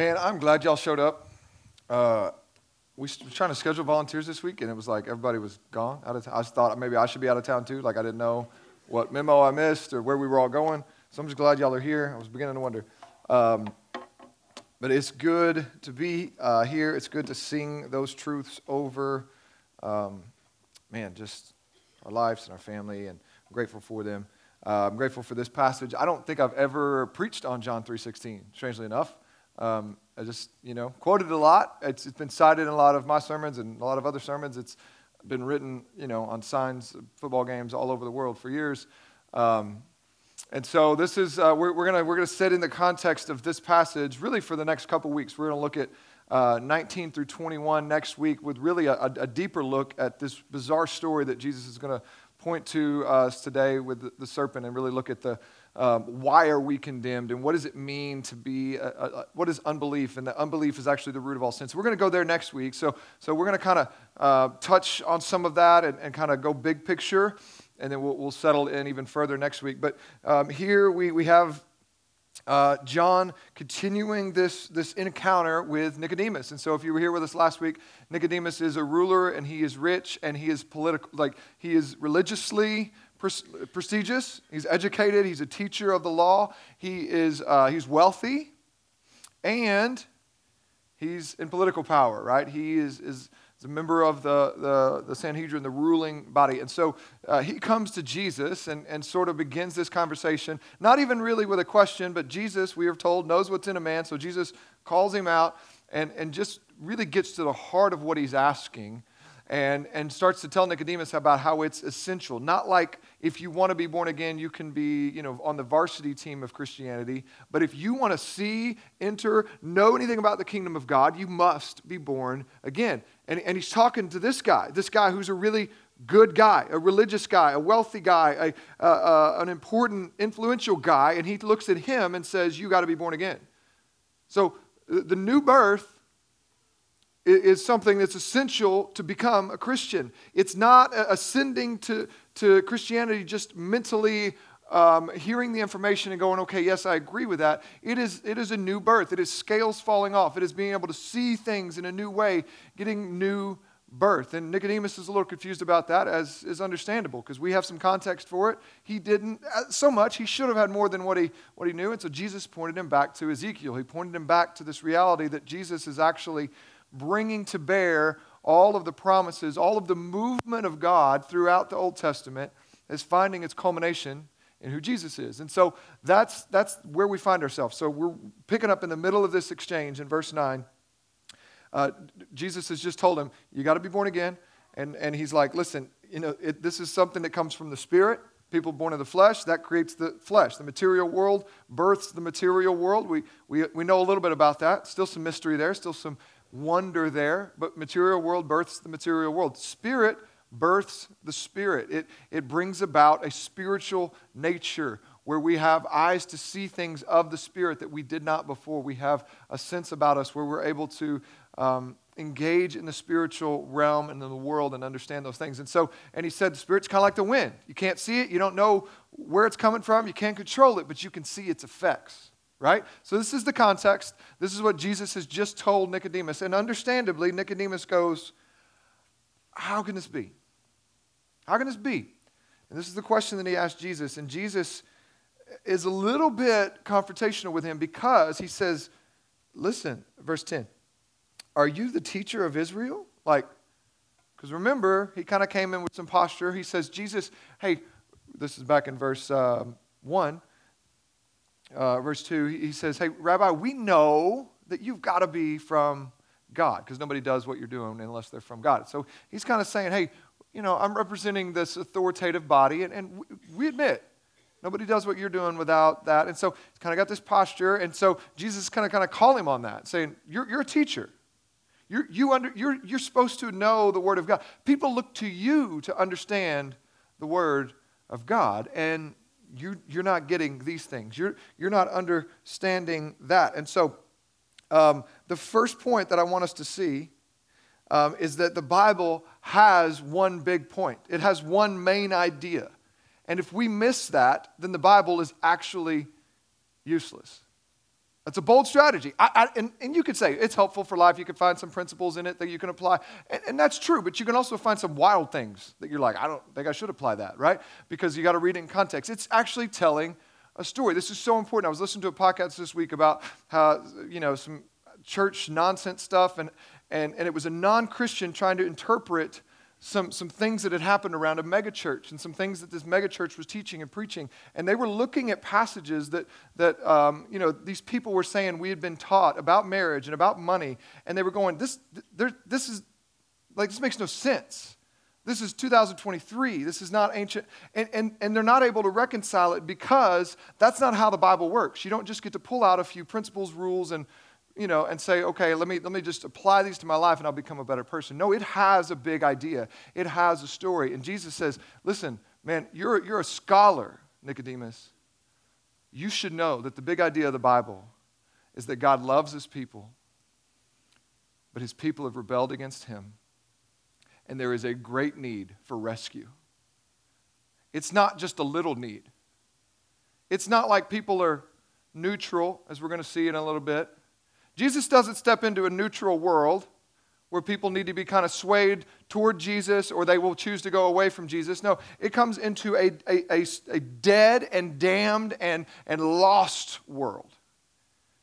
And I'm glad y'all showed up. Uh, we were trying to schedule volunteers this week, and it was like everybody was gone out of just thought maybe I should be out of town too. Like I didn't know what memo I missed or where we were all going. So I'm just glad y'all are here. I was beginning to wonder. Um, but it's good to be uh, here. It's good to sing those truths over, um, man, just our lives and our family, and I'm grateful for them. Uh, I'm grateful for this passage. I don't think I've ever preached on John 3:16. Strangely enough, um, I just you know quoted a lot. It's, it's been cited in a lot of my sermons and a lot of other sermons. It's been written you know on signs, football games all over the world for years. Um, and so this is uh, we're, we're gonna we're gonna set in the context of this passage really for the next couple weeks. We're gonna look at uh, 19 through 21 next week with really a, a, deeper look at this bizarre story that Jesus is going to point to us today with the, the serpent and really look at the um, why are we condemned and what does it mean to be a, a, what is unbelief? And that unbelief is actually the root of all sin. So we're going to go there next week. So, so we're going to kind of uh, touch on some of that and, and kind of go big picture and then we'll, we'll settle in even further next week. But um, here we, we have uh, John continuing this, this encounter with Nicodemus. And so, if you were here with us last week, Nicodemus is a ruler and he is rich and he is political, like he is religiously prestigious. He's educated. He's a teacher of the law. He is uh, he's wealthy, and he's in political power. Right? He is is a member of the, the, the Sanhedrin, the ruling body. And so uh, he comes to Jesus and, and sort of begins this conversation, not even really with a question, but Jesus, we are told, knows what's in a man. So Jesus calls him out and, and just really gets to the heart of what he's asking and, and starts to tell Nicodemus about how it's essential. Not like if you want to be born again, you can be you know, on the varsity team of Christianity, but if you want to see, enter, know anything about the kingdom of God, you must be born again. And, and he's talking to this guy, this guy who's a really good guy, a religious guy, a wealthy guy, a, an important, influential guy, and he looks at him and says, You got to be born again. So the new birth is something that's essential to become a Christian. It's not ascending to, to Christianity just mentally um, hearing the information and going, okay, yes, I agree with that. It is, it is a new birth. It is scales falling off. It is being able to see things in a new way, getting new birth. And Nicodemus is a little confused about that, as is understandable, because we have some context for it. He didn't uh, so much. He should have had more than what he, what he knew. And so Jesus pointed him back to Ezekiel. He pointed him back to this reality that Jesus is actually bringing to bear all of the promises, all of the movement of God throughout the Old Testament is finding its culmination in who Jesus is. And so that's, that's where we find ourselves. So we're picking up in the middle of this exchange in verse 9. Uh, Jesus has just told him, You got to be born again. And, and he's like, Listen, you know, it, this is something that comes from the Spirit. People born of the flesh, that creates the flesh. The material world births the material world. We, we, we know a little bit about that. Still some mystery there, still some wonder there, but material world births the material world. Spirit births the spirit. It, it brings about a spiritual nature where we have eyes to see things of the spirit that we did not before. We have a sense about us where we're able to um, engage in the spiritual realm and in the world and understand those things. And so, and he said, the spirit's kind of like the wind. You can't see it, you don't know where it's coming from, you can't control it, but you can see its effects right? So, this is the context. This is what Jesus has just told Nicodemus. And understandably, Nicodemus goes, How can this be? How can this be? And this is the question that he asked Jesus. And Jesus is a little bit confrontational with him because he says, Listen, verse 10, are you the teacher of Israel? Like, because remember, he kind of came in with some posture. He says, Jesus, hey, this is back in verse uh, 1 uh, verse 2, he says, Hey, Rabbi, we know that you've got to be from God because nobody does what you're doing unless they're from God. So he's kind of saying, Hey, you know, I'm representing this authoritative body, and, and we admit nobody does what you're doing without that. And so he's kind of got this posture. And so Jesus kind of kind of call him on that, saying, You're, you're a teacher. You're, you under, you're, you're supposed to know the Word of God. People look to you to understand the Word of God. And you, you're not getting these things. You're, you're not understanding that. And so, um, the first point that I want us to see um, is that the Bible has one big point, it has one main idea. And if we miss that, then the Bible is actually useless. That's a bold strategy. I, I, and, and you could say it's helpful for life. You can find some principles in it that you can apply. And, and that's true, but you can also find some wild things that you're like, I don't think I should apply that, right? Because you got to read it in context. It's actually telling a story. This is so important. I was listening to a podcast this week about how, you know, some church nonsense stuff, and, and, and it was a non Christian trying to interpret some, some things that had happened around a megachurch and some things that this megachurch was teaching and preaching. And they were looking at passages that, that um, you know, these people were saying we had been taught about marriage and about money. And they were going, this, this is, like, this makes no sense. This is 2023. This is not ancient. And, and, and they're not able to reconcile it because that's not how the Bible works. You don't just get to pull out a few principles, rules, and you know, and say, okay, let me, let me just apply these to my life and I'll become a better person. No, it has a big idea, it has a story. And Jesus says, listen, man, you're, you're a scholar, Nicodemus. You should know that the big idea of the Bible is that God loves his people, but his people have rebelled against him. And there is a great need for rescue. It's not just a little need. It's not like people are neutral, as we're going to see in a little bit. Jesus doesn't step into a neutral world where people need to be kind of swayed toward Jesus or they will choose to go away from Jesus. No, it comes into a, a, a, a dead and damned and, and lost world.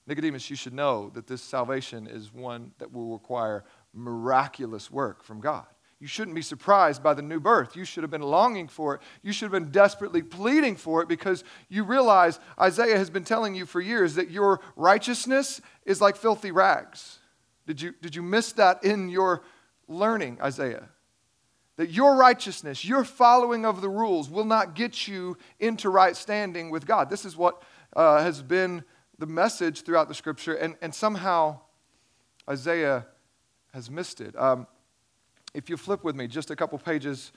Nicodemus, you should know that this salvation is one that will require miraculous work from God. You shouldn't be surprised by the new birth. You should have been longing for it. You should have been desperately pleading for it because you realize Isaiah has been telling you for years that your righteousness is like filthy rags. Did you, did you miss that in your learning, Isaiah? That your righteousness, your following of the rules, will not get you into right standing with God. This is what uh, has been the message throughout the scripture, and, and somehow Isaiah has missed it. Um, if you flip with me just a couple pages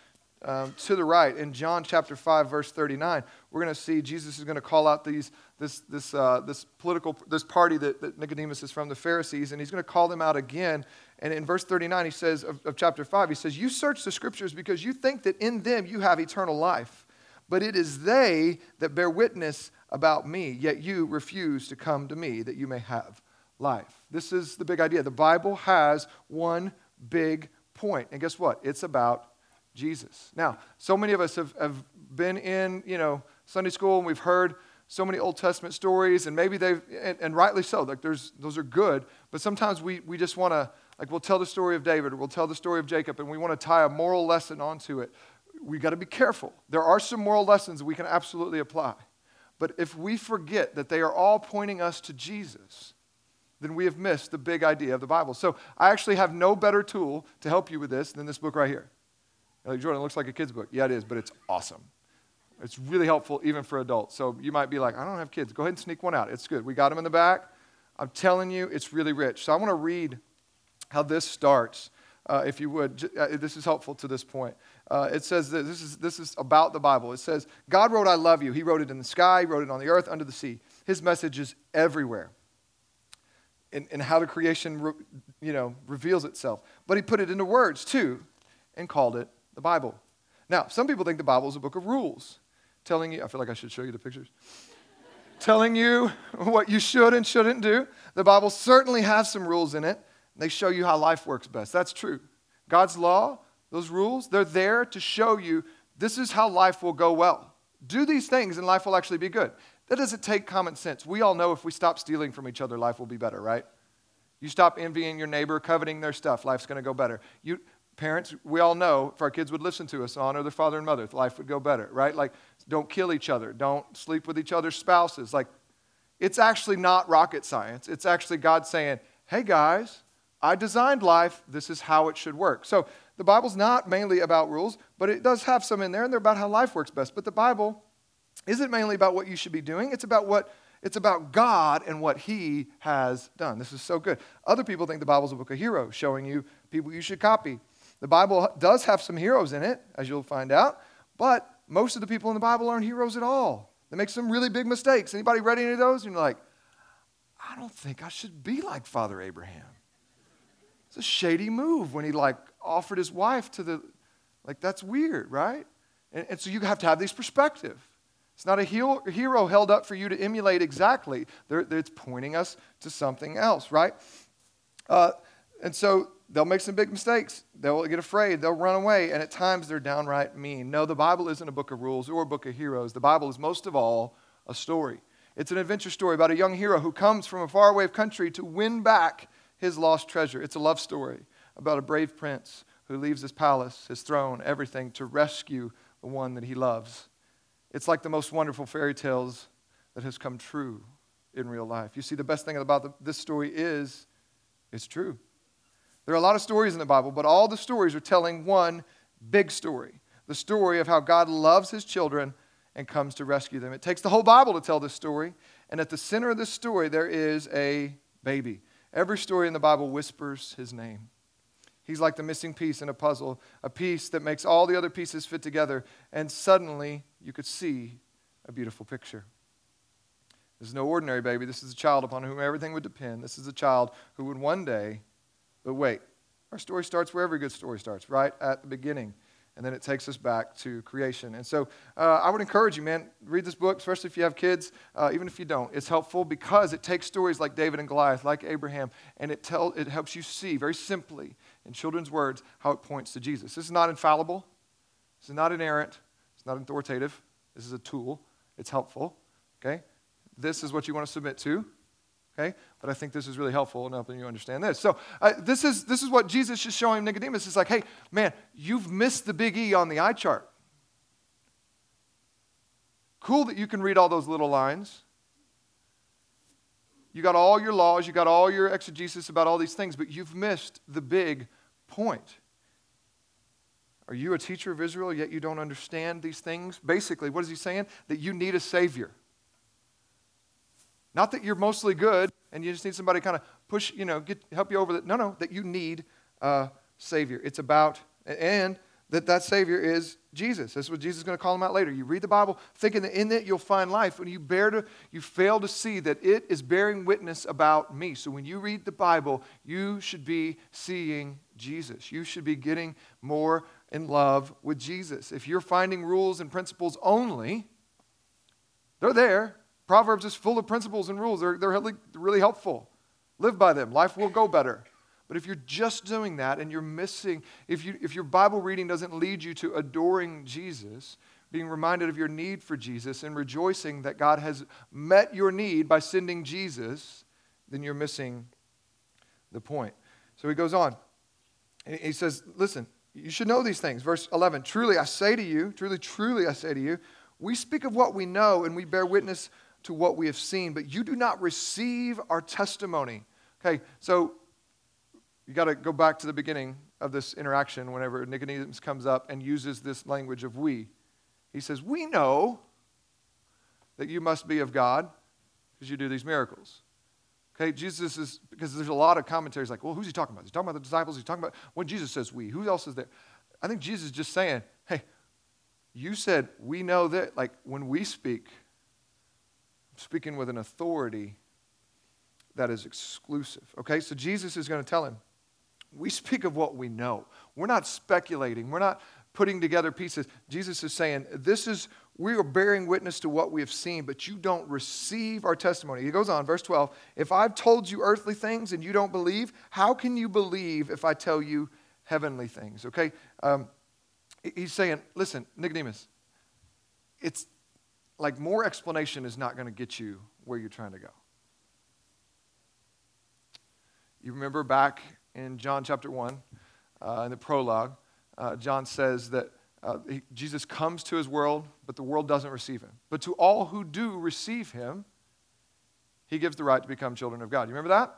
um, to the right in John chapter 5, verse 39, we're going to see Jesus is going to call out these, this, this, uh, this political, this party that, that, Nicodemus is from, the Pharisees, and he's going to call them out again. And in verse 39, he says, of, of chapter 5, he says, You search the scriptures because you think that in them you have eternal life, but it is they that bear witness about me, yet you refuse to come to me that you may have life. This is the big idea. The Bible has one big point. And guess what? It's about Jesus. Now, so many of us have, have been in, you know, Sunday school and we've heard so many Old Testament stories, and maybe they've, and, and rightly so, like there's, those are good, but sometimes we, we just want to, like we'll tell the story of David or we'll tell the story of Jacob, and we want to tie a moral lesson onto it. We got to be careful. There are some moral lessons we can absolutely apply. But if we forget that they are all pointing us to Jesus, then we have missed the big idea of the Bible. So I actually have no better tool to help you with this than this book right here. Like, Jordan, looks like a kid's book. Yeah, it is, but it's awesome. It's really helpful even for adults. So you might be like, I don't have kids. Go ahead and sneak one out. It's good. We got them in the back. I'm telling you, it's really rich. So I want to read how this starts, uh, if you would. Uh, this is helpful to this point. Uh, it says that this is, this is about the Bible. It says, God wrote, I love you. He wrote it in the sky, he wrote it on the earth, under the sea. His message is everywhere and, and how the creation re, you know, reveals itself. But he put it into words too and called it the Bible. Now, some people think the Bible is a book of rules, telling you, I feel like I should show you the pictures, telling you what you should and shouldn't do. The Bible certainly has some rules in it. They show you how life works best. That's true. God's law, those rules, they're there to show you this is how life will go well. Do these things and life will actually be good. That doesn't take common sense. We all know if we stop stealing from each other, life will be better, right? You stop envying your neighbor, coveting their stuff, life's going to go better. You parents, we all know if our kids would listen to us, honor their father and mother, life would go better, right? Like don't kill each other, don't sleep with each other's spouses. Like it's actually not rocket science. It's actually God saying, "Hey guys, I designed life. This is how it should work." So, the Bible's not mainly about rules, but it does have some in there and they're about how life works best. But the Bible isn't mainly about what you should be doing, it's about what it's about God and what He has done. This is so good. Other people think the Bible's a book of heroes, showing you people you should copy. The Bible does have some heroes in it, as you'll find out, but most of the people in the Bible aren't heroes at all. They make some really big mistakes. Anybody read any of those? And you're like, I don't think I should be like Father Abraham. It's a shady move when he like offered his wife to the, like that's weird, right? And, and so you have to have these perspective. It's not a hero held up for you to emulate exactly. it's pointing us to something else, right? Uh, and so they'll make some big mistakes. They'll get afraid. They'll run away. And at times they're downright mean. No, the Bible isn't a book of rules or a book of heroes. The Bible is most of all a story. It's an adventure story about a young hero who comes from a faraway country to win back his lost treasure. It's a love story about a brave prince who leaves his palace, his throne, everything to rescue the one that he loves. It's like the most wonderful fairy tales that has come true in real life. You see, the best thing about the, this story is it's true. There are a lot of stories in the Bible, but all the stories are telling one big story the story of how God loves his children and comes to rescue them. It takes the whole Bible to tell this story, and at the center of this story, there is a baby. Every story in the Bible whispers his name. He's like the missing piece in a puzzle, a piece that makes all the other pieces fit together, and suddenly you could see a beautiful picture. This is no ordinary baby. This is a child upon whom everything would depend. This is a child who would one day, but wait, our story starts where every good story starts, right at the beginning and then it takes us back to creation. And so uh, I would encourage you, man, read this book, especially if you have kids, uh, even if you don't. It's helpful because it takes stories like David and Goliath, like Abraham, and it, tell, it helps you see very simply, in children's words, how it points to Jesus. This is not infallible, this is not inerrant, it's not authoritative. This is a tool, it's helpful, okay? This is what you want to submit to, okay? But I think this is really helpful in helping you understand this. So uh, this, is, this is what Jesus is showing Nicodemus. It's like, hey, man, you've missed the big E on the eye chart. Cool that you can read all those little lines. You got all your laws, you got all your exegesis about all these things, but you've missed the big point. Are you a teacher of Israel, yet you don't understand these things? Basically, what is he saying? That you need a Savior. Not that you're mostly good and you just need somebody to kind of push, you know, get, help you over that. No, no, that you need a Savior. It's about, and that that Savior is Jesus. That's what Jesus is going to call him out later. You read the Bible thinking that in it you'll find life, and you bear to, you fail to see that it is bearing witness about me. So when you read the Bible, you should be seeing Jesus. You should be getting more in love with Jesus. If you're finding rules and principles only, they're there. Proverbs is full of principles and rules. They're, they're really, really helpful. Live by them. Life will go better. But if you're just doing that and you're missing, if, you, if your Bible reading doesn't lead you to adoring Jesus, being reminded of your need for Jesus, and rejoicing that God has met your need by sending Jesus, then you're missing the point. So he goes on. He says, Listen, you should know these things. Verse 11 Truly I say to you, truly, truly I say to you, we speak of what we know and we bear witness to what we have seen, but you do not receive our testimony. Okay, so you got to go back to the beginning of this interaction whenever Nicodemus comes up and uses this language of we. He says, We know that you must be of God because you do these miracles. Okay, Jesus is, because there's a lot of commentaries like, well, who's he talking about? He's talking about the disciples. He's talking about when Jesus says we. Who else is there? I think Jesus is just saying, hey, you said we know that. Like when we speak, speaking with an authority that is exclusive. Okay, so Jesus is going to tell him, we speak of what we know. We're not speculating. We're not putting together pieces. Jesus is saying, This is, we are bearing witness to what we have seen, but you don't receive our testimony. He goes on, verse 12 If I've told you earthly things and you don't believe, how can you believe if I tell you heavenly things? Okay? Um, he's saying, Listen, Nicodemus, it's, like more explanation is not going to get you where you're trying to go. You remember back in John chapter 1, uh, in the prologue, uh, John says that uh, he, Jesus comes to his world, but the world doesn't receive him. But to all who do receive him, he gives the right to become children of God. You remember that?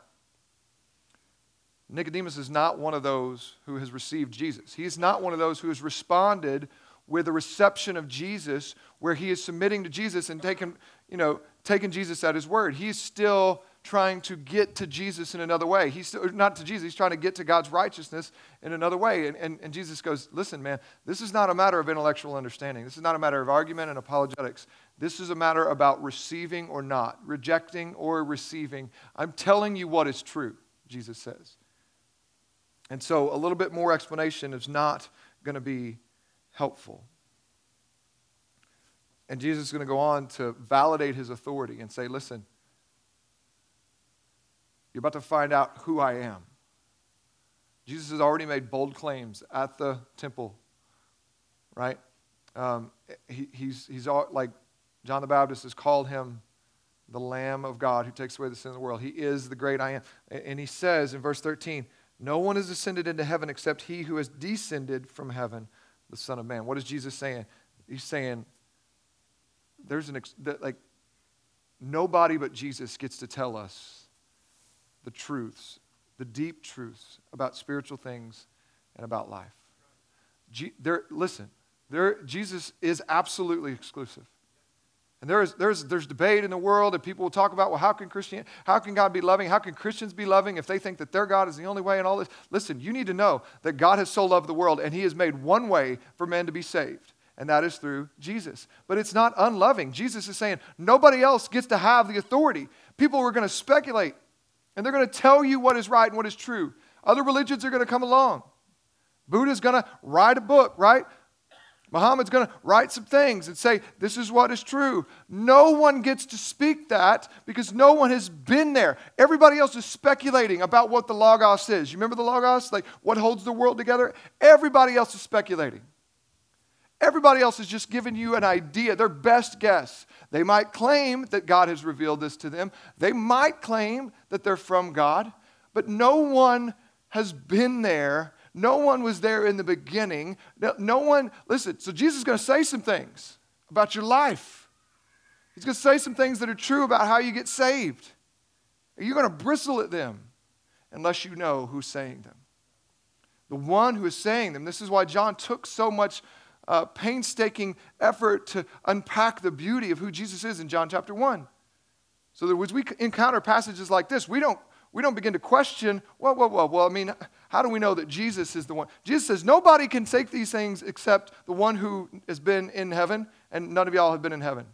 Nicodemus is not one of those who has received Jesus. He is not one of those who has responded with a reception of Jesus where he is submitting to Jesus and taking, you know, taking Jesus at his word. He's still trying to get to Jesus in another way. He's still, not to Jesus, he's trying to get to God's righteousness in another way. And, and, and Jesus goes, Listen, man, this is not a matter of intellectual understanding. This is not a matter of argument and apologetics. This is a matter about receiving or not, rejecting or receiving. I'm telling you what is true, Jesus says. And so a little bit more explanation is not going to be helpful. And Jesus is going to go on to validate his authority and say, listen, you're about to find out who I am. Jesus has already made bold claims at the temple, right? Um, he, he's, he's all, like John the Baptist has called him the Lamb of God who takes away the sin of the world. He is the great I am. And he says in verse 13, No one has ascended into heaven except he who has descended from heaven, the Son of Man. What is Jesus saying? He's saying, There's an, like, nobody but Jesus gets to tell us the truths, the deep truths about spiritual things and about life. There, listen, there, Jesus is absolutely exclusive. And there's, there's, there's debate in the world, and people will talk about, well, how can, Christian, how can God be loving? How can Christians be loving if they think that their God is the only way and all this? Listen, you need to know that God has so loved the world, and He has made one way for men to be saved, and that is through Jesus. But it's not unloving. Jesus is saying nobody else gets to have the authority. People are going to speculate, and they're going to tell you what is right and what is true. Other religions are going to come along. Buddha's going to write a book, right? Muhammad's going to write some things and say, This is what is true. No one gets to speak that because no one has been there. Everybody else is speculating about what the Logos is. You remember the Logos? Like what holds the world together? Everybody else is speculating. Everybody else is just giving you an idea, their best guess. They might claim that God has revealed this to them, they might claim that they're from God, but no one has been there no one was there in the beginning. No, no one, listen, so Jesus is going to say some things about your life. He's going to say some things that are true about how you get saved. You're going to bristle at them unless you know who's saying them. The one who is saying them. This is why John took so much uh, painstaking effort to unpack the beauty of who Jesus is in John chapter 1. So that as we encounter passages like this, we don't, we don't begin to question, well, well, well, well, I mean, how do we know that Jesus is the one? Jesus says, nobody can take these things except the one who has been in heaven, and none of y'all have been in heaven.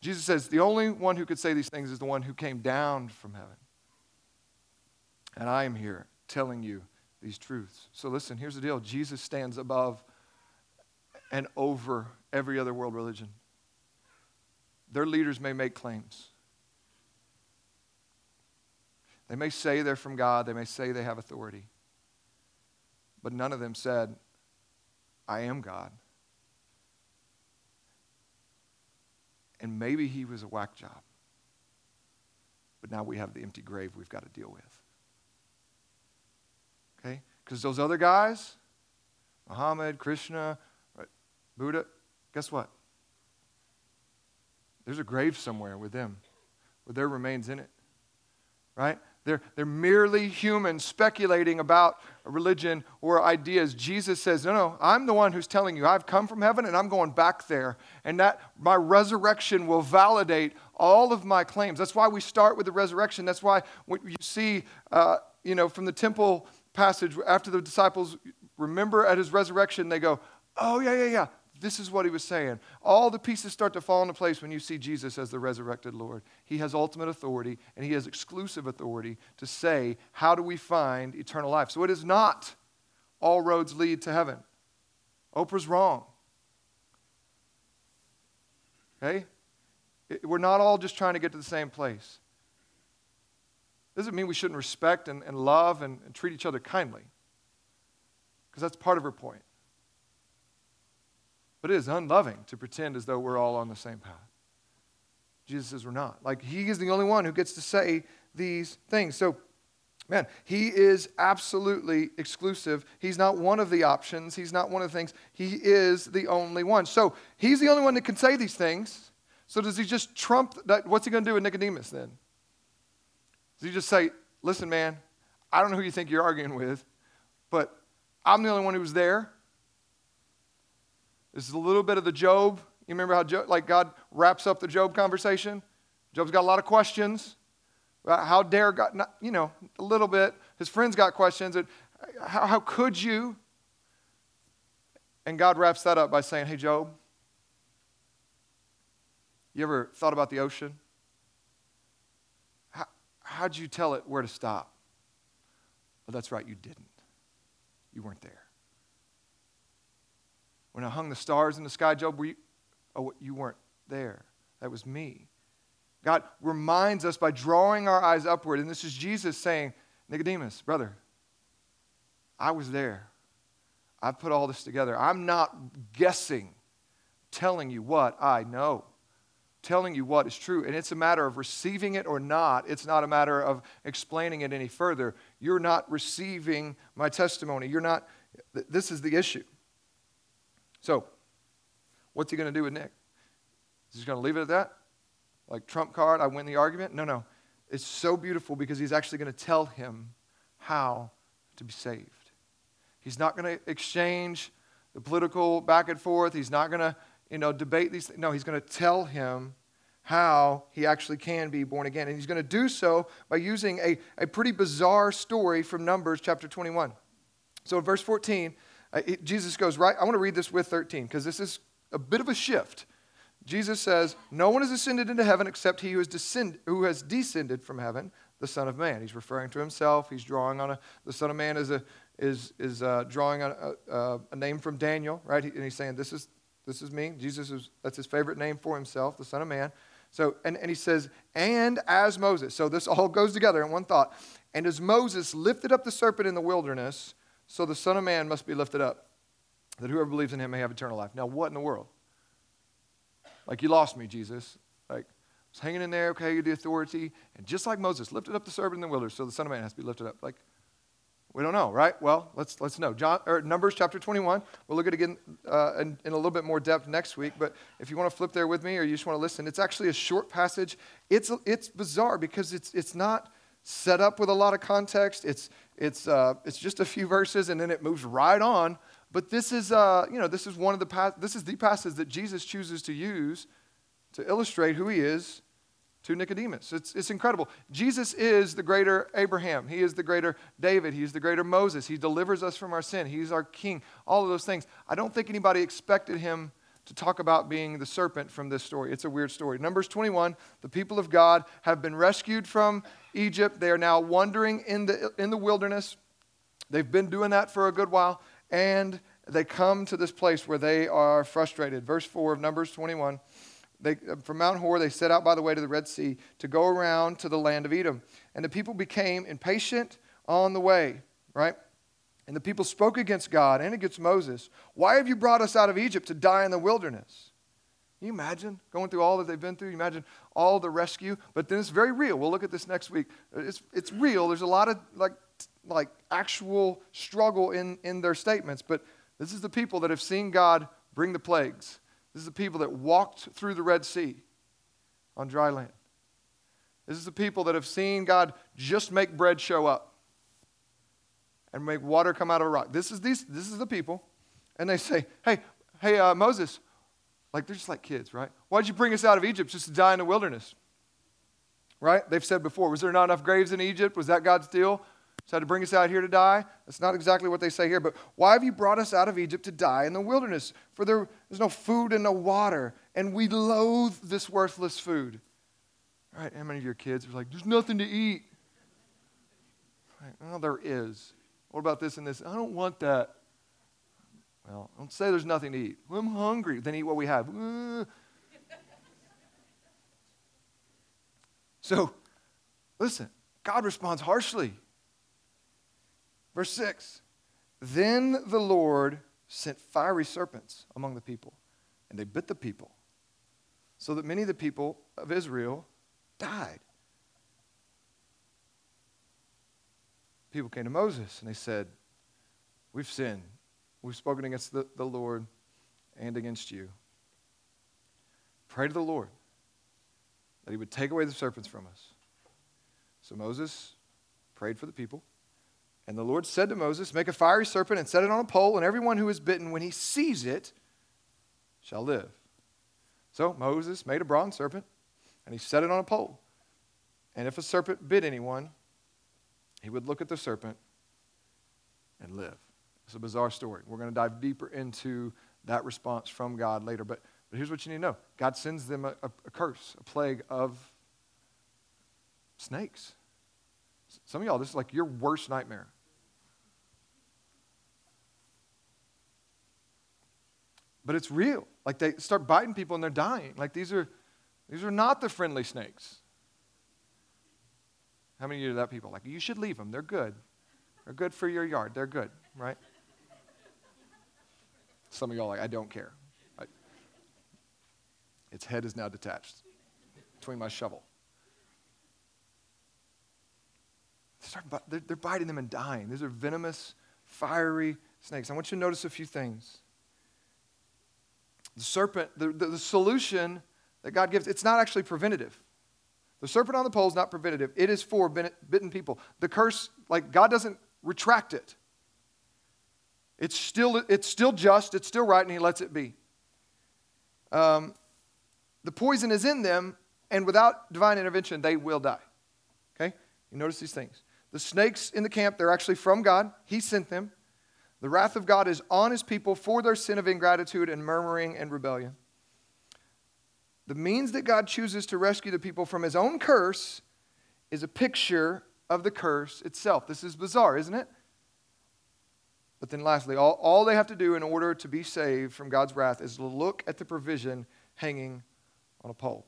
Jesus says, the only one who could say these things is the one who came down from heaven. And I am here telling you these truths. So listen, here's the deal Jesus stands above and over every other world religion. Their leaders may make claims. They may say they're from God, they may say they have authority, but none of them said, I am God. And maybe he was a whack job. But now we have the empty grave we've got to deal with. Okay? Because those other guys, Muhammad, Krishna, Buddha, guess what? There's a grave somewhere with them, with their remains in it. Right? They're, they're merely humans speculating about religion or ideas. Jesus says, No, no, I'm the one who's telling you, I've come from heaven and I'm going back there. And that my resurrection will validate all of my claims. That's why we start with the resurrection. That's why what you see, uh, you know, from the temple passage after the disciples remember at his resurrection, they go, Oh, yeah, yeah, yeah. This is what he was saying. All the pieces start to fall into place when you see Jesus as the resurrected Lord. He has ultimate authority and he has exclusive authority to say, How do we find eternal life? So it is not all roads lead to heaven. Oprah's wrong. Okay? We're not all just trying to get to the same place. Doesn't mean we shouldn't respect and, and love and, and treat each other kindly, because that's part of her point. But it is unloving to pretend as though we're all on the same path. Jesus says we're not. Like, he is the only one who gets to say these things. So, man, he is absolutely exclusive. He's not one of the options, he's not one of the things. He is the only one. So, he's the only one that can say these things. So, does he just trump that? What's he going to do with Nicodemus then? Does he just say, listen, man, I don't know who you think you're arguing with, but I'm the only one who was there. This is a little bit of the Job. You remember how Job, like God wraps up the Job conversation? Job's got a lot of questions. How dare God, not, you know, a little bit. His friends got questions. Uh, how, how could you? And God wraps that up by saying, Hey, Job, you ever thought about the ocean? How, how'd you tell it where to stop? Well, that's right, you didn't. You weren't there. When I hung the stars in the sky, Job, were you, Oh, you weren't there. That was me. God reminds us by drawing our eyes upward. And this is Jesus saying, Nicodemus, brother, I was there. I've put all this together. I'm not guessing, telling you what I know, telling you what is true. And it's a matter of receiving it or not. It's not a matter of explaining it any further. You're not receiving my testimony. You're not, this is the issue. So, what's he going to do with Nick? Is he going to leave it at that? Like trump card, I win the argument? No, no. It's so beautiful because he's actually going to tell him how to be saved. He's not going to exchange the political back and forth. He's not going to, you know, debate these things. No, he's going to tell him how he actually can be born again. And he's going to do so by using a, a pretty bizarre story from Numbers chapter 21. So in verse 14, uh, it, Jesus goes right. I want to read this with 13 because this is a bit of a shift. Jesus says, No one has ascended into heaven except he who has, descend, who has descended from heaven, the Son of Man. He's referring to himself. He's drawing on a, the Son of Man as a, is, is uh, drawing on a, a, a, name from Daniel, right? And he's saying, This is, this is me. Jesus is, that's his favorite name for himself, the Son of Man. So, and, and he says, And as Moses. So this all goes together in one thought. And as Moses lifted up the serpent in the wilderness, so the Son of Man must be lifted up, that whoever believes in him may have eternal life. Now, what in the world? Like, you lost me, Jesus. Like, I was hanging in there, okay, you're the authority. And just like Moses lifted up the serpent in the wilderness, so the Son of Man has to be lifted up. Like, we don't know, right? Well, let's, let's know. John, or Numbers chapter 21. We'll look at it again uh, in, in, a little bit more depth next week. But if you want to flip there with me or you just want to listen, it's actually a short passage. It's, it's bizarre because it's, it's not set up with a lot of context. It's, it's, uh, it's just a few verses and then it moves right on but this is, uh, you know, this is one of the pas- this is the passage that Jesus chooses to use to illustrate who he is to Nicodemus. It's, it's incredible. Jesus is the greater Abraham. He is the greater David. He is the greater Moses. He delivers us from our sin. He's our king. All of those things. I don't think anybody expected him to talk about being the serpent from this story. It's a weird story. Numbers 21, the people of God have been rescued from Egypt. They are now wandering in the, in the wilderness. They've been doing that for a good while and they come to this place where they are frustrated. Verse 4 of Numbers 21. They, uh, from Mount Hor, they set out by the way to the Red Sea to go around to the land of Edom. And the people became impatient on the way, right? And the people spoke against God and against Moses. Why have you brought us out of Egypt to die in the wilderness? You imagine going through all that they've been through? You imagine all the rescue, but then it's very real. We'll look at this next week. It's, it's real. There's a lot of like like actual struggle in, in their statements, but this is the people that have seen God bring the plagues. This is the people that walked through the Red Sea on dry land. This is the people that have seen God just make bread show up and make water come out of a rock. This is, these, this is the people. And they say, hey, hey, uh, Moses, like they're just like kids, right? Why'd you bring us out of Egypt just to die in the wilderness? Right? They've said before, was there not enough graves in Egypt? Was that God's deal? So to bring us out here to die? That's not exactly what they say here, but why have you brought us out of Egypt to die in the wilderness? For there, there's no food and no water, and we loathe this worthless food. All right, how many of your kids are like, there's nothing to eat? Right, well, there is. What about this and this? I don't want that. Well, don't say there's nothing to eat. I'm hungry. Then eat what we have. So, listen, God responds harshly. Verse 6 Then the Lord sent fiery serpents among the people, and they bit the people, so that many of the people of Israel died. People came to Moses and they said, We've sinned. We've spoken against the, the Lord and against you. Pray to the Lord that he would take away the serpents from us. So Moses prayed for the people. And the Lord said to Moses, Make a fiery serpent and set it on a pole, and everyone who is bitten, when he sees it, shall live. So Moses made a bronze serpent, and he set it on a pole. And if a serpent bit anyone, he would look at the serpent and live. It's a bizarre story. We're going to dive deeper into that response from God later. But, but here's what you need to know God sends them a, a, a curse, a plague of snakes. Some of y'all, this is like your worst nightmare. but it's real. Like they start biting people and they're dying. Like these are, these are not the friendly snakes. How many of you are that people? Like, you should leave them. They're good. They're good for your yard. They're good, right? Some of y'all like, I don't care. I, its head is now detached between my shovel. They're, they're biting them and dying. These are venomous, fiery snakes. I want you to notice a few things. The serpent, the, the, the solution that God gives, it's not actually preventative. The serpent on the pole is not preventative. It is for bitten people. The curse, like God doesn't retract it. It's still, it's still just, it's still right, and he lets it be. Um, the poison is in them, and without divine intervention, they will die. Okay? You notice these things. The snakes in the camp, they're actually from God. He sent them. The wrath of God is on his people for their sin of ingratitude and murmuring and rebellion. The means that God chooses to rescue the people from his own curse is a picture of the curse itself. This is bizarre, isn't it? But then, lastly, all, all they have to do in order to be saved from God's wrath is to look at the provision hanging on a pole.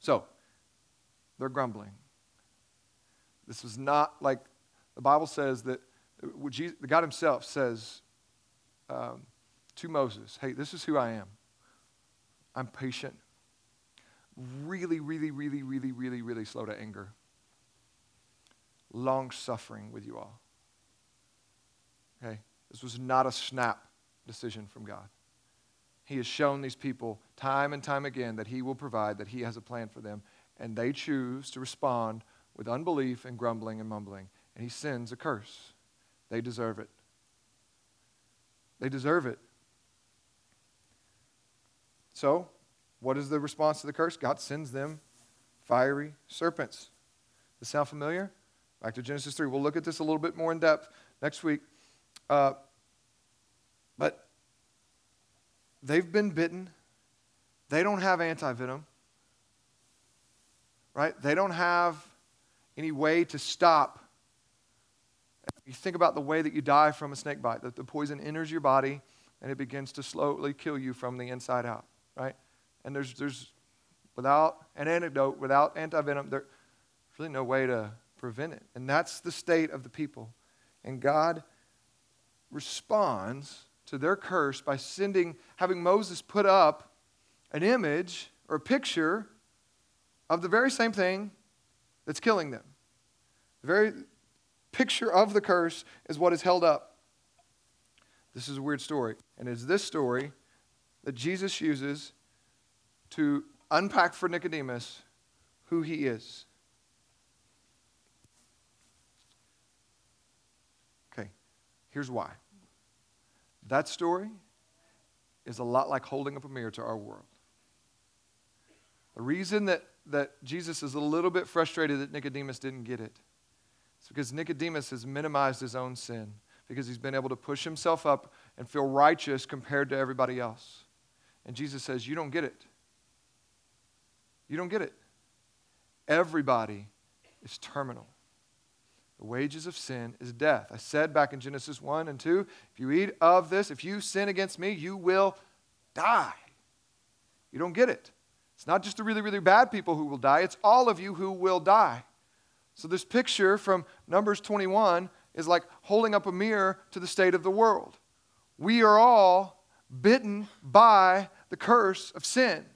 So, they're grumbling. This was not like the Bible says that Jesus, God Himself says um, to Moses, Hey, this is who I am. I'm patient, really, really, really, really, really, really slow to anger, long suffering with you all. Okay? This was not a snap decision from God. He has shown these people time and time again that He will provide, that He has a plan for them, and they choose to respond with unbelief and grumbling and mumbling, and he sends a curse. They deserve it. They deserve it. So, what is the response to the curse? God sends them fiery serpents. Does sound familiar? Back to Genesis 3. We'll look at this a little bit more in depth next week. Uh, but they've been bitten. They don't have antivenom, right? They don't have any way to stop. You think about the way that you die from a snake bite, that the poison enters your body and it begins to slowly kill you from the inside out, right? And there's, there's without an antidote, without antivenom, there's really no way to prevent it. And that's the state of the people. And God responds to their curse by sending, having Moses put up an image or a picture of the very same thing that's killing them. The very picture of the curse is what is held up. This is a weird story. And it's this story that Jesus uses to unpack for Nicodemus who he is. Okay, here's why. That story is a lot like holding up a mirror to our world. The reason that that Jesus is a little bit frustrated that Nicodemus didn't get. It's because Nicodemus has minimized his own sin because he's been able to push himself up and feel righteous compared to everybody else. And Jesus says, You don't get it. You don't get it. Everybody is terminal. The wages of sin is death. I said back in Genesis 1 and 2 if you eat of this, if you sin against me, you will die. You don't get it. It's not just the really, really bad people who will die, it's all of you who will die. So, this picture from Numbers 21 is like holding up a mirror to the state of the world. We are all bitten by the curse of sin.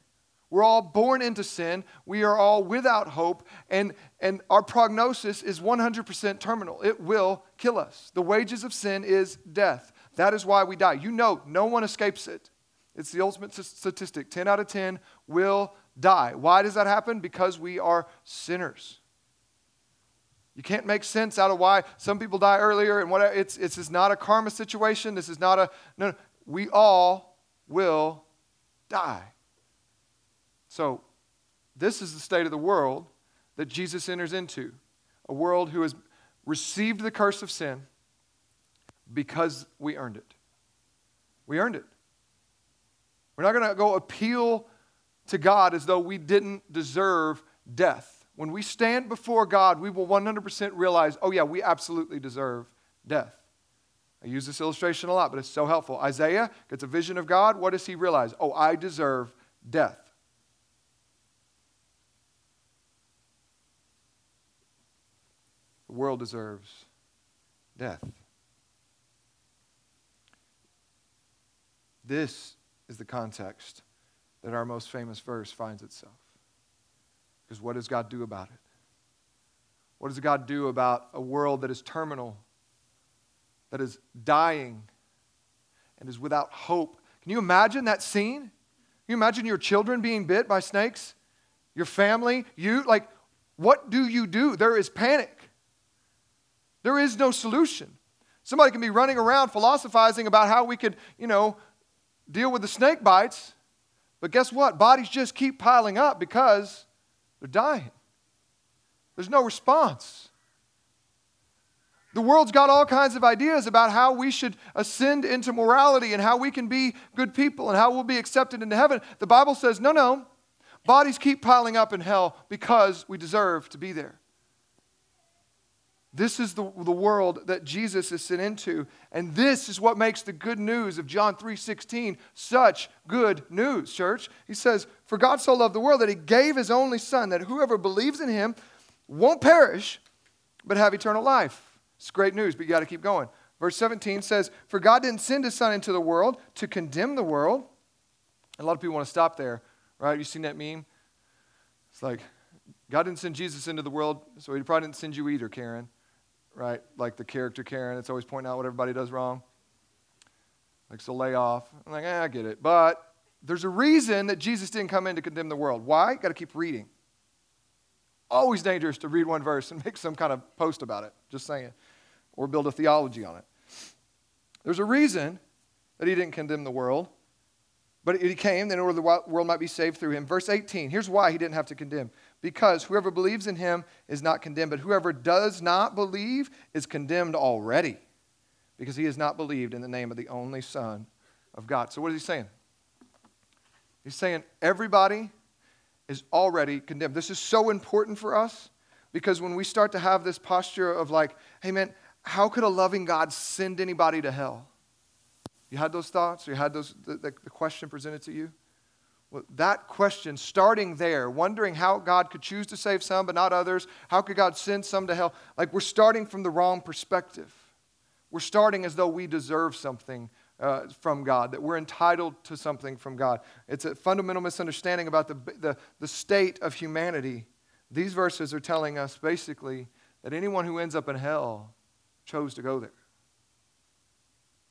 We're all born into sin. We are all without hope, and, and our prognosis is 100% terminal. It will kill us. The wages of sin is death. That is why we die. You know, no one escapes it. It's the ultimate statistic 10 out of 10 will die. Why does that happen? Because we are sinners. You can't make sense out of why some people die earlier and what it's it's is not a karma situation. This is not a no, we all will die. So this is the state of the world that Jesus enters into. A world who has received the curse of sin because we earned it. We earned it. We're not going to go appeal to God as though we didn't deserve death. When we stand before God, we will 100% realize, oh, yeah, we absolutely deserve death. I use this illustration a lot, but it's so helpful. Isaiah gets a vision of God. What does he realize? Oh, I deserve death. The world deserves death. This is the context that our most famous verse finds itself. Because what does God do about it? What does God do about a world that is terminal, that is dying, and is without hope? Can you imagine that scene? Can you imagine your children being bit by snakes? Your family? You? Like, what do you do? There is panic. There is no solution. Somebody can be running around philosophizing about how we could, you know, deal with the snake bites, but guess what? Bodies just keep piling up because they're dying. There's no response. The world's got all kinds of ideas about how we should ascend into morality and how we can be good people and how we'll be accepted into heaven. The Bible says, no, no. Bodies keep piling up in hell because we deserve to be there. This is the, the world that Jesus is sent into. And this is what makes the good news of John 3:16 such good news, church. He says, For God so loved the world that he gave his only son, that whoever believes in him won't perish, but have eternal life. It's great news, but you got to keep going. Verse 17 says, For God didn't send his son into the world to condemn the world. A lot of people want to stop there, right? You seen that meme? It's like, God didn't send Jesus into the world, so he probably didn't send you either, Karen right? Like the character Karen, it's always pointing out what everybody does wrong. Like, so lay off. I'm like, eh, I get it. But there's a reason that Jesus didn't come in to condemn the world. Why? Got to keep reading. Always dangerous to read one verse and make some kind of post about it, just saying, or build a theology on it. There's a reason that he didn't condemn the world, but he came in order the world might be saved through him. Verse 18, here's why he didn't have to condemn because whoever believes in him is not condemned, but whoever does not believe is condemned already, because he has not believed in the name of the only Son of God. So, what is he saying? He's saying everybody is already condemned. This is so important for us because when we start to have this posture of, like, hey, man, how could a loving God send anybody to hell? You had those thoughts? You had those, the, the question presented to you? That question, starting there, wondering how God could choose to save some but not others, how could God send some to hell? Like we're starting from the wrong perspective. We're starting as though we deserve something uh, from God, that we're entitled to something from God. It's a fundamental misunderstanding about the, the, the state of humanity. These verses are telling us basically that anyone who ends up in hell chose to go there.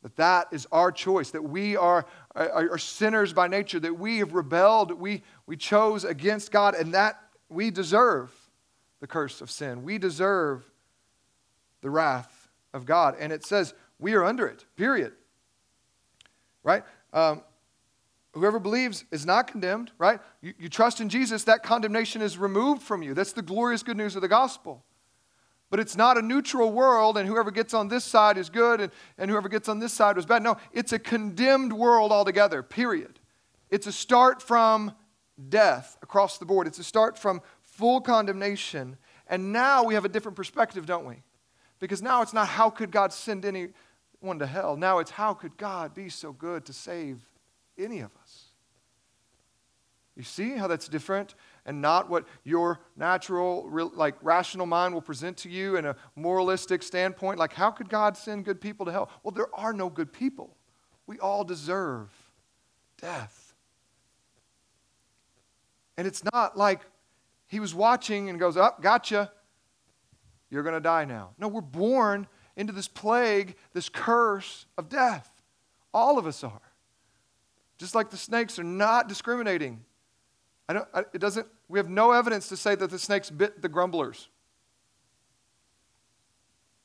That that is our choice, that we are, are, are, sinners by nature, that we have rebelled, we, we chose against God, and that we deserve the curse of sin. We deserve the wrath of God. And it says we are under it, period. Right? Um, whoever believes is not condemned, right? You, you trust in Jesus, that condemnation is removed from you. That's the glorious good news of the gospel. But it's not a neutral world, and whoever gets on this side is good, and, and whoever gets on this side was bad. No, it's a condemned world altogether, period. It's a start from death across the board, it's a start from full condemnation. And now we have a different perspective, don't we? Because now it's not how could God send anyone to hell? Now it's how could God be so good to save any of us? You see how that's different? And not what your natural, like rational mind will present to you in a moralistic standpoint. Like, how could God send good people to hell? Well, there are no good people. We all deserve death. And it's not like he was watching and goes, Up, oh, gotcha. You're going to die now. No, we're born into this plague, this curse of death. All of us are. Just like the snakes are not discriminating. I don't, I, it doesn't we have no evidence to say that the snakes bit the grumblers.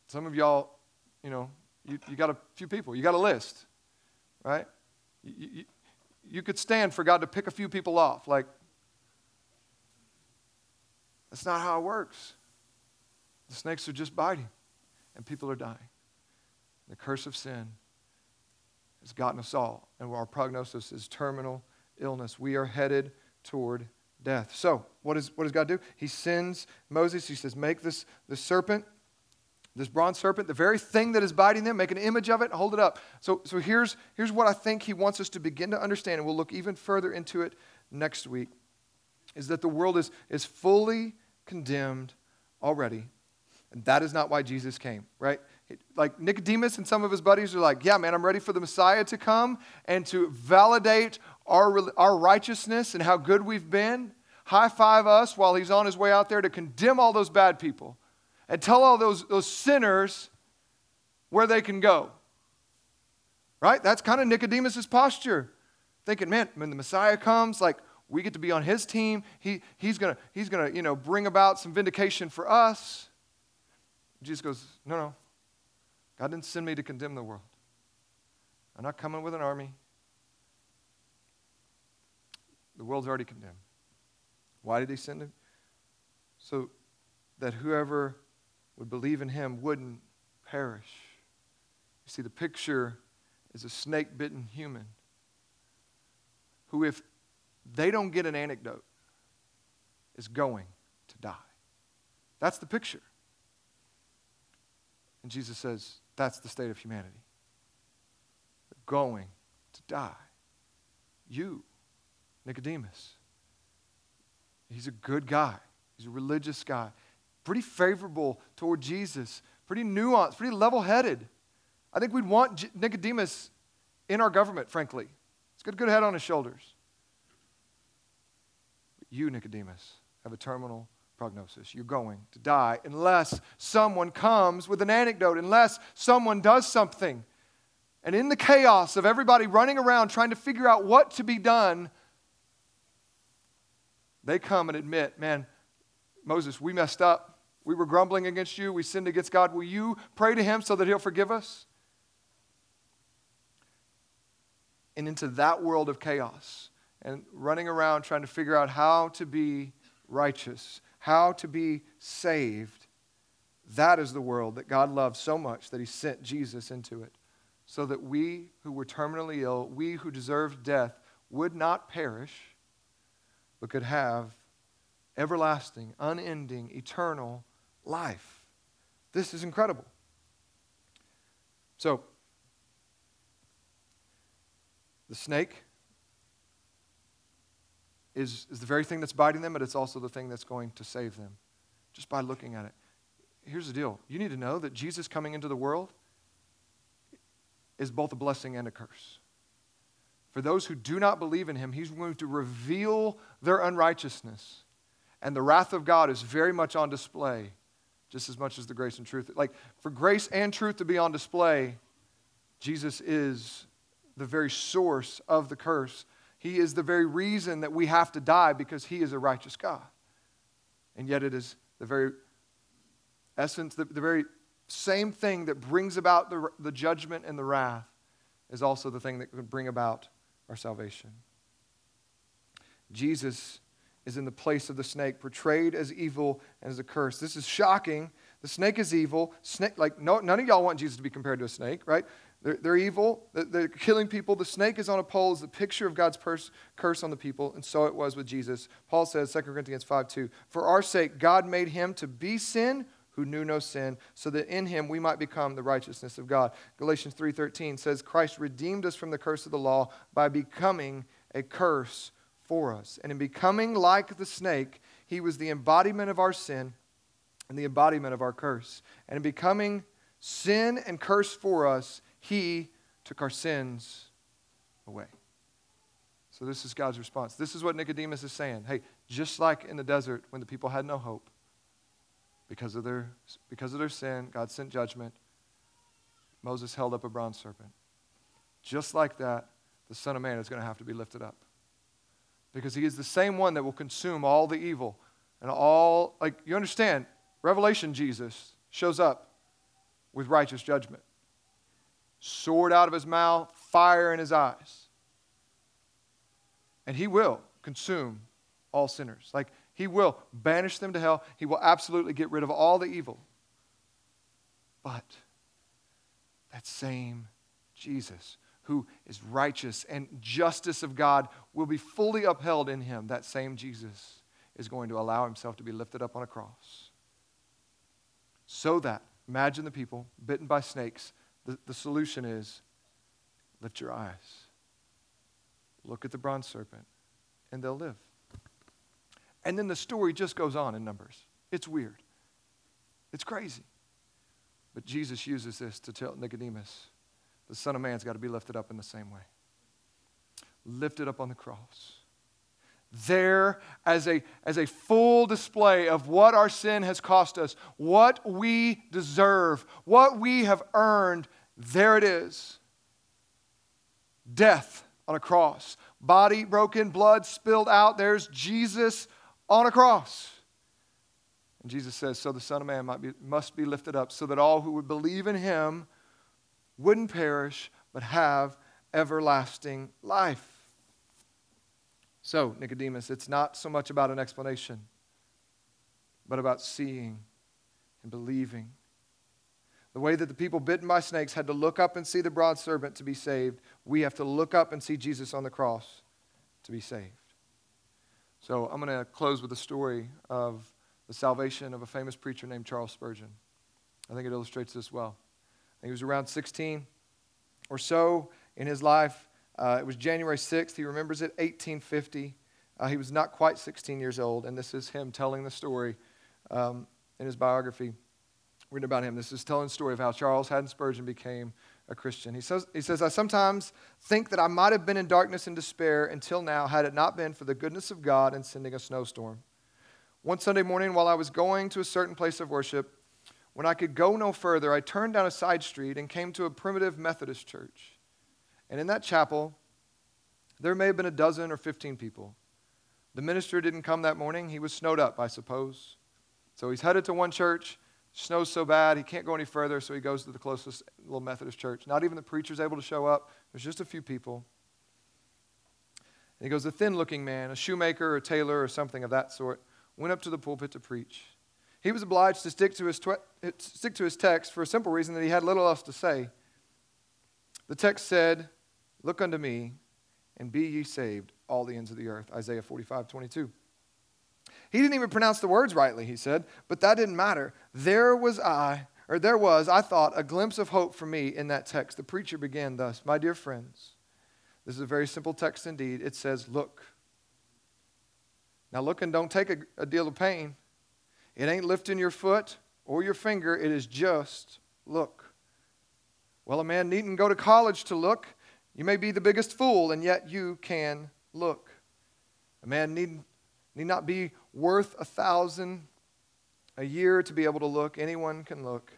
Some of y'all, you know, you, you got a few people, you got a list, right? You, you, you could stand for God to pick a few people off. Like, that's not how it works. The snakes are just biting, and people are dying. The curse of sin has gotten us all, and our prognosis is terminal illness. We are headed toward death. So, what, is, what does God do? He sends Moses, he says, Make this the serpent This bronze serpent, the very thing that is biting them, make an image of it hold it up. So, so here's, here's what I think he wants us to begin to understand, and we'll look even further into it next week, is that the world is, is fully condemned already. And that is not why Jesus came, right? Like Nicodemus and some of his buddies are like, yeah, man, I'm ready for the Messiah to come and to validate our, our righteousness and how good we've been. High five us while he's on his way out there to condemn all those bad people and tell all those, those sinners where they can go. Right? That's kind of Nicodemus' posture. Thinking, man, when the Messiah comes, like we get to be on his team. He, he's gonna, he's gonna, you know, bring about some vindication for us. Jesus goes, No, no. God didn't send me to condemn the world. I'm not coming with an army. The world's already condemned. Why did he send him? So that whoever would believe in him wouldn't perish. You see, the picture is a snake bitten human who, if they don't get an antidote, is going to die. That's the picture. And Jesus says, that's the state of humanity. They're going to die. You, Nicodemus, he's a good guy, he's a religious guy pretty favorable toward Jesus, pretty nuanced, pretty level headed. I think we'd want Nicodemus in our government, frankly. He's got a good head on his shoulders. But you, Nicodemus, have a terminal prognosis. You're going to die unless someone comes with an anecdote, unless someone does something. And in the chaos of everybody running around trying to figure out what to be done, they come and admit, man, Moses, we messed up. We were grumbling against you. We sinned against God. Will you pray to Him so that He'll forgive us? And into that world of chaos and running around trying to figure out how to be righteous, how to be saved, that is the world that God loved so much that He sent Jesus into it. So that we who were terminally ill, we who deserved death, would not perish, but could have everlasting, unending, eternal life. This is incredible. So, the snake is, is the very thing that's biting them, but it's also the thing that's going to save them just by looking at it. Here's the deal you need to know that Jesus coming into the world is both a blessing and a curse. For those who do not believe in him, he's going to reveal their unrighteousness. And the wrath of God is very much on display just as much as the grace and truth. Like, for grace and truth to be on display, Jesus is the very source of the curse. He is the very reason that we have to die because He is a righteous God. And yet, it is the very essence, the, the very same thing that brings about the, the judgment and the wrath is also the thing that could bring about our salvation. Jesus is in the place of the snake, portrayed as evil and as a curse. This is shocking. The snake is evil. Snake, like no, none of y'all want Jesus to be compared to a snake, right? They're, they're evil. They're, killing people. The snake is on a pole is the picture of God's pers- curse on the people, and so it was with Jesus. Paul says, 2 Corinthians 5 2, For our sake, God made him to be sin who knew no sin, so that in him we might become the righteousness of God. Galatians 3:13 says Christ redeemed us from the curse of the law by becoming a curse for us. And in becoming like the snake, he was the embodiment of our sin and the embodiment of our curse. And in becoming sin and curse for us, he took our sins away. So, this is God's response. This is what Nicodemus is saying. Hey, just like in the desert when the people had no hope because of their, because of their sin, God sent judgment. Moses held up a bronze serpent. Just like that, the Son of Man is going to have to be lifted up because he is the same one that will consume all the evil and all, like, you understand, Revelation Jesus shows up with righteous judgment. Sword out of his mouth, fire in his eyes. And he will consume all sinners. Like, he will banish them to hell. He will absolutely get rid of all the evil. But that same Jesus who is righteous and justice of God will be fully upheld in him. That same Jesus is going to allow himself to be lifted up on a cross so that Imagine the people bitten by snakes. The, the solution is lift your eyes, look at the bronze serpent, and they'll live. And then the story just goes on in Numbers. It's weird, it's crazy. But Jesus uses this to tell Nicodemus the Son of Man's got to be lifted up in the same way. Lifted up on the cross. There, as a, as a full display of what our sin has cost us, what we deserve, what we have earned, there it is. Death on a cross, body broken, blood spilled out. There's Jesus on a cross. And Jesus says, So the Son of Man be, must be lifted up, so that all who would believe in him wouldn't perish, but have everlasting life. So, Nicodemus, it's not so much about an explanation, but about seeing and believing. The way that the people bitten by snakes had to look up and see the bronze serpent to be saved, we have to look up and see Jesus on the cross to be saved. So I'm going to close with a story of the salvation of a famous preacher named Charles Spurgeon. I think it illustrates this well. He was around 16 or so in his life. Uh, it was January 6th. He remembers it, 1850. Uh, he was not quite 16 years old, and this is him telling the story um, in his biography written about him. This is telling the story of how Charles Haddon Spurgeon became a Christian. He says, he says, I sometimes think that I might have been in darkness and despair until now had it not been for the goodness of God in sending a snowstorm. One Sunday morning, while I was going to a certain place of worship, when I could go no further, I turned down a side street and came to a primitive Methodist church. And in that chapel, there may have been a dozen or 15 people. The minister didn't come that morning. He was snowed up, I suppose. So he's headed to one church. Snow's so bad, he can't go any further, so he goes to the closest little Methodist church. Not even the preacher's able to show up. There's just a few people. And he goes, a thin looking man, a shoemaker or a tailor or something of that sort, went up to the pulpit to preach. He was obliged to stick to his, stick to his text for a simple reason that he had little else to say. The text said, Look unto me, and be ye saved, all the ends of the earth. Isaiah 45, 22. He didn't even pronounce the words rightly, he said, but that didn't matter. There was I, or there was, I thought, a glimpse of hope for me in that text. The preacher began thus My dear friends, this is a very simple text indeed. It says, Look. Now, looking don't take a, a deal of pain. It ain't lifting your foot or your finger, it is just look. Well, a man needn't go to college to look. You may be the biggest fool, and yet you can look. A man need, need not be worth a thousand a year to be able to look. Anyone can look,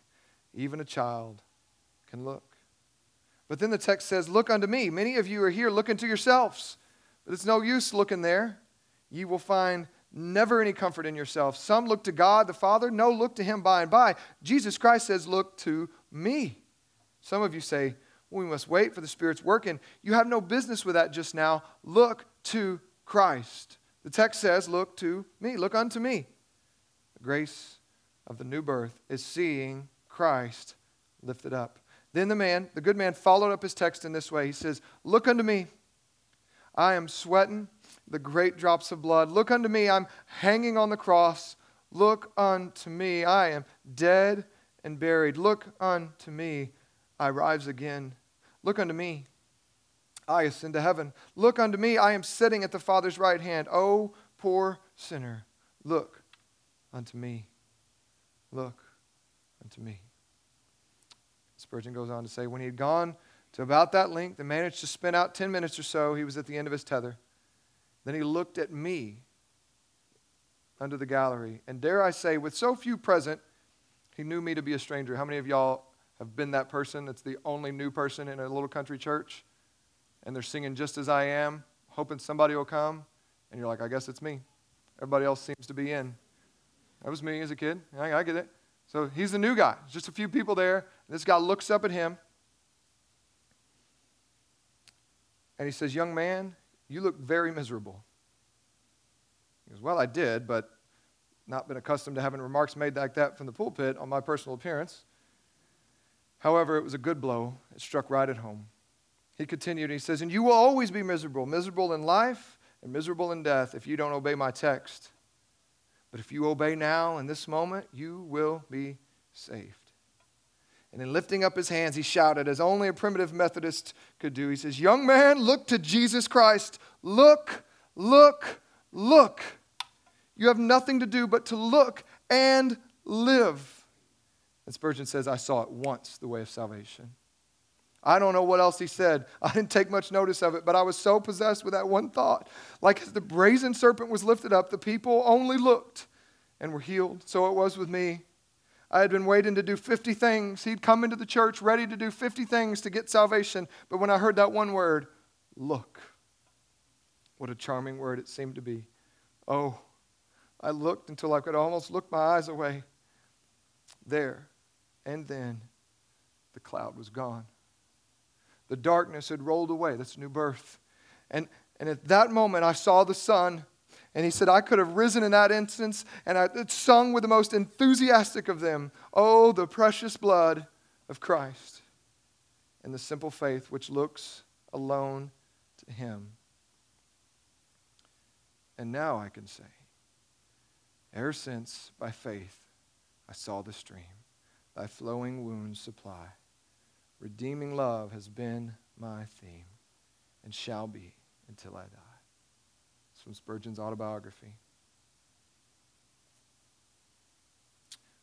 even a child can look. But then the text says, Look unto me. Many of you are here looking to yourselves, but it's no use looking there. You will find never any comfort in yourself. Some look to God the Father, no, look to Him by and by. Jesus Christ says, Look to me. Some of you say, well, we must wait for the Spirit's working. You have no business with that just now. Look to Christ. The text says, Look to me, look unto me. The grace of the new birth is seeing Christ lifted up. Then the man, the good man, followed up his text in this way. He says, Look unto me. I am sweating the great drops of blood. Look unto me. I'm hanging on the cross. Look unto me. I am dead and buried. Look unto me. I rise again. Look unto me. I ascend to heaven. Look unto me, I am sitting at the Father's right hand. O poor sinner, look unto me. Look unto me. Spurgeon goes on to say, when he had gone to about that length and managed to spin out 10 minutes or so, he was at the end of his tether. Then he looked at me under the gallery. And dare I say, with so few present, he knew me to be a stranger. How many of y'all have been that person that's the only new person in a little country church? And they're singing just as I am, hoping somebody will come, and you're like, I guess it's me. Everybody else seems to be in. That was me as a kid. I, I get it. So he's the new guy. just a few people there. This guy looks up at him, and he says, Young man, you look very miserable. He goes, Well, I did, but not been accustomed to having remarks made like that from the pulpit on my personal appearance. However, it was a good blow. It struck right at home. He continued, he says, And you will always be miserable, miserable in life and miserable in death if you don't obey my text. But if you obey now in this moment, you will be saved. And in lifting up his hands, he shouted, as only a primitive Methodist could do. He says, Young man, look to Jesus Christ. Look, look, look. You have nothing to do but to look and live. And Spurgeon says, I saw at once the way of salvation. I don't know what else he said. I didn't take much notice of it, but I was so possessed with that one thought. Like as the brazen serpent was lifted up, the people only looked and were healed. So it was with me. I had been waiting to do 50 things. He'd come into the church ready to do 50 things to get salvation. But when I heard that one word, look, what a charming word it seemed to be. Oh, I looked until I could almost look my eyes away. There and then, the cloud was gone. The darkness had rolled away. That's new birth. And, and at that moment, I saw the sun. And he said, I could have risen in that instance and I sung with the most enthusiastic of them, Oh, the precious blood of Christ and the simple faith which looks alone to him. And now I can say, ever since by faith I saw the stream, thy flowing wounds supply. Redeeming love has been my theme and shall be until I die. It's from Spurgeon's autobiography.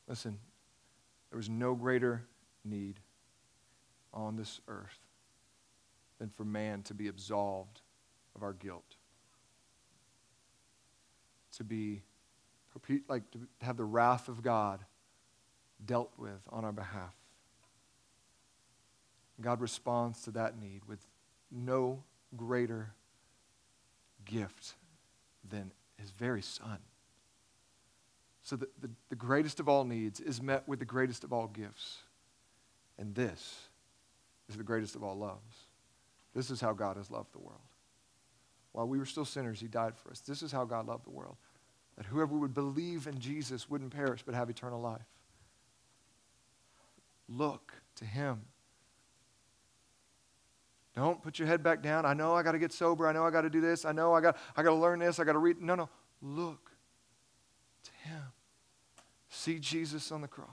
Listen, there was no greater need on this earth than for man to be absolved of our guilt. To be, like, to have the wrath of God dealt with on our behalf. God responds to that need with no greater gift than his very son. So the, the, the, greatest of all needs is met with the greatest of all gifts. And this is the greatest of all loves. This is how God has loved the world. While we were still sinners, he died for us. This is how God loved the world. That whoever would believe in Jesus wouldn't perish but have eternal life. Look to him don't put your head back down. I know I got to get sober. I know I got to do this. I know I got, I got to learn this. I got to read. No, no. Look to Him. See Jesus on the cross.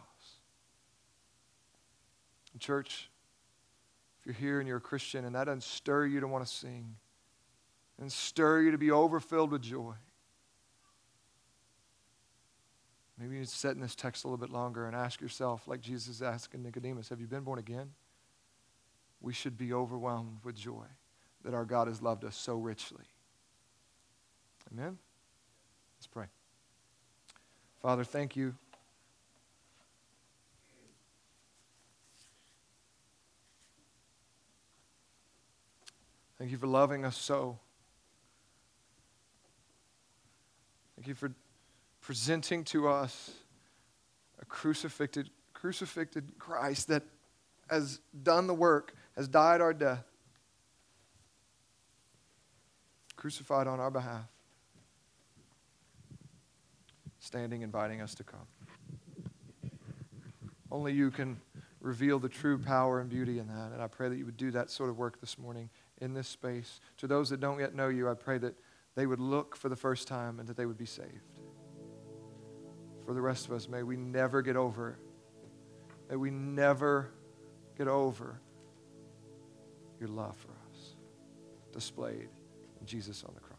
church, if you're here and you're a Christian and that doesn't stir you to want to sing and stir you to be overfilled with joy, maybe you sit in this text a little bit longer and ask yourself, like Jesus asking Nicodemus, have you been born again? We should be overwhelmed with joy that our God has loved us so richly. Amen? Let's pray. Father, thank you. Thank you for loving us so. Thank you for presenting to us a crucifixion, crucifixion Christ that has done the work has died our death, crucified on our behalf, standing, inviting us to come. Only you can reveal the true power and beauty in that. And I pray that you would do that sort of work this morning in this space. To those that don't yet know you, I pray that they would look for the first time and that they would be saved. For the rest of us, may we never get over. May we never get over your love for us displayed in Jesus on the cross.